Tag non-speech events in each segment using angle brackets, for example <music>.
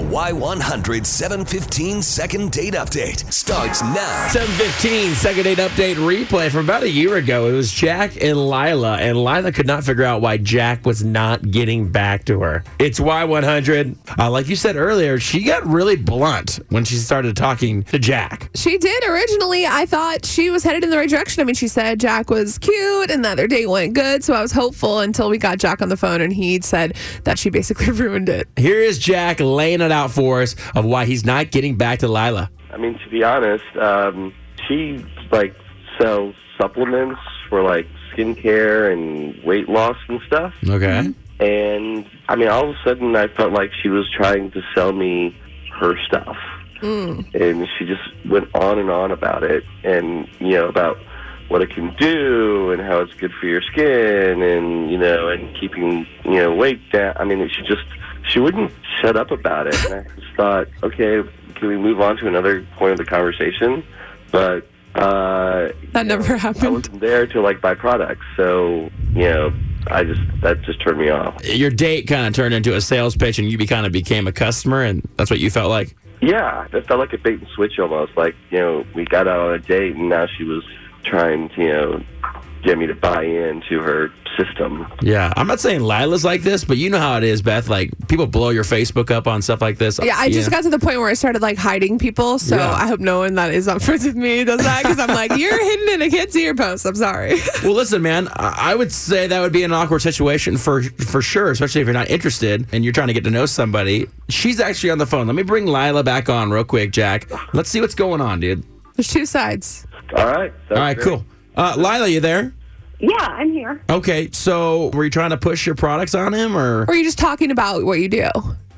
Y100 715 second date update starts now. 715 second date update replay from about a year ago. It was Jack and Lyla, and Lyla could not figure out why Jack was not getting back to her. It's Y100. Uh, like you said earlier, she got really blunt when she started talking to Jack. She did originally. I thought she was headed in the right direction. I mean, she said Jack was cute and that their date went good. So I was hopeful until we got Jack on the phone and he said that she basically <laughs> ruined it. Here is Jack laying it out for us of why he's not getting back to Lyla. I mean, to be honest, um, she like sells supplements for like skincare and weight loss and stuff. Okay. And I mean, all of a sudden, I felt like she was trying to sell me her stuff, and she just went on and on about it, and you know about what it can do and how it's good for your skin, and you know, and keeping you know weight down. I mean, she just she wouldn't shut up about it, and I just thought, okay, can we move on to another point of the conversation? But uh, That never I happened. I wasn't there to like buy products, so you know, I just that just turned me off. Your date kind of turned into a sales pitch, and you be, kind of became a customer, and that's what you felt like. Yeah, that felt like a bait and switch almost. Like you know, we got out on a date, and now she was trying to you know get me to buy into her system. Yeah, I'm not saying Lyla's like this, but you know how it is, Beth. Like people blow your Facebook up on stuff like this. Yeah, I just got to the point where I started like hiding people. So Yeah. I hope no one that is not friends with me does that because I'm like, you're hidden and I can't see your posts. I'm sorry. <laughs> Well, listen, man. I I would say that would be an awkward situation for for sure, especially if you're not interested and you're trying to get to know somebody. She's actually on the phone. Let me bring Lyla back on real quick, Jack. Let's see what's going on, dude. There's two sides. All right. All right, cool. Uh, Lyla, you there? Yeah, I'm here. Okay, so were you trying to push your products on him, or Or are you just talking about what you do?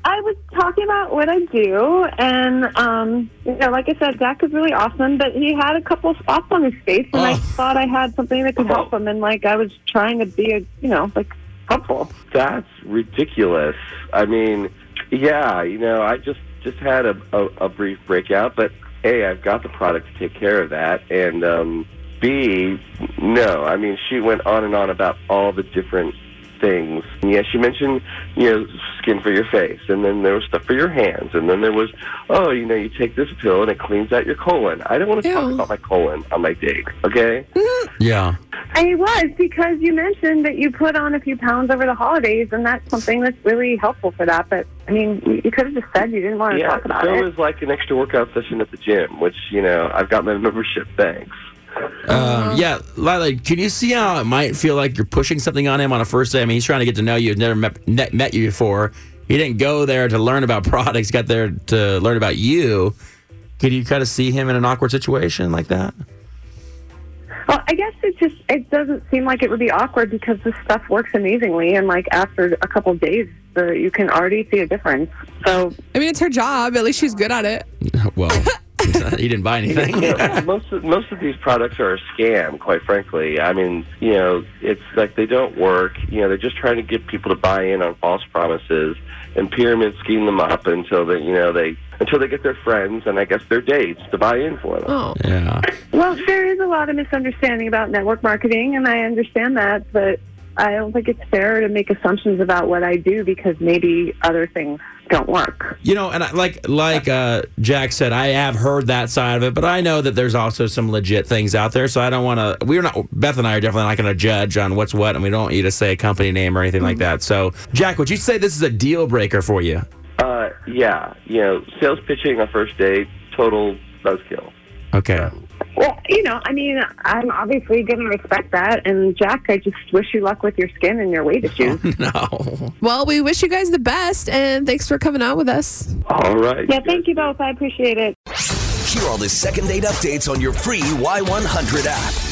I was talking about what I do, and um, you know, like I said, Zach is really awesome, but he had a couple spots on his face, and I Oh. thought I had something that could help him, and like I was trying to be a, you know, like helpful. That's ridiculous. I mean, yeah, you know, I just just had a, a, a brief breakout, but a, I've got the product to take care of that, and um, b, no, I mean, she went on and on about all the different things. Yeah, she mentioned, you know, skin for your face, and then there was stuff for your hands, and then there was, oh, you know, you take this pill and it cleans out your colon. I don't want to talk about my colon on my date, okay? Mm. yeah? I was because you mentioned that you put on a few pounds over the holidays, and that's something that's really helpful for that. But I mean, you you could have just said you didn't want to Yeah, talk about it. Yeah. so it. is like an extra workout session at the gym, which you know I've got my membership. Thanks. Um, yeah, Lyla, can you see how it might feel like you're pushing something on him on a first day? I mean, he's trying to get to know you. He's never met, met, met you before. He didn't go there to learn about <laughs> products. He got there to learn about you. Could you kind of see him in an awkward situation like that? Well, I guess it just it doesn't seem like it would be awkward because this stuff works amazingly, and like after a couple of days, the, you can already see a difference. So I mean, it's her job. At least she's good at it. <laughs> Well, <laughs> he didn't buy anything. You know, most of, most of these products are a scam, quite frankly. I mean, you know, it's like they don't work. You know, they're just trying to get people to buy in on false promises and pyramid scheme them up until they, you know, they until they get their friends and I guess their dates to buy in for them. Oh, yeah. Well, there is a lot of misunderstanding about network marketing, and I understand that, but I don't think it's fair to make assumptions about what I do because maybe other things don't work. You know, and I, like like uh, Jack said, I have heard that side of it, but I know that there's also some legit things out there. So I don't want to. We're not. Beth and I are definitely not going to judge on what's what, and we don't want you to say a company name or anything like that. So, Jack, would you say this is a deal breaker for you? Uh, yeah, you know, sales pitching on first date, total buzzkill. Okay. Well, you know, I mean, I'm obviously going to respect that. And Jack, I just wish you luck with your skin and your weight issues. <laughs> No. well, we wish you guys the best, and thanks for coming out with us. All right. yeah, thank you both. I appreciate it. Hear all the second date updates on your free Y100 app.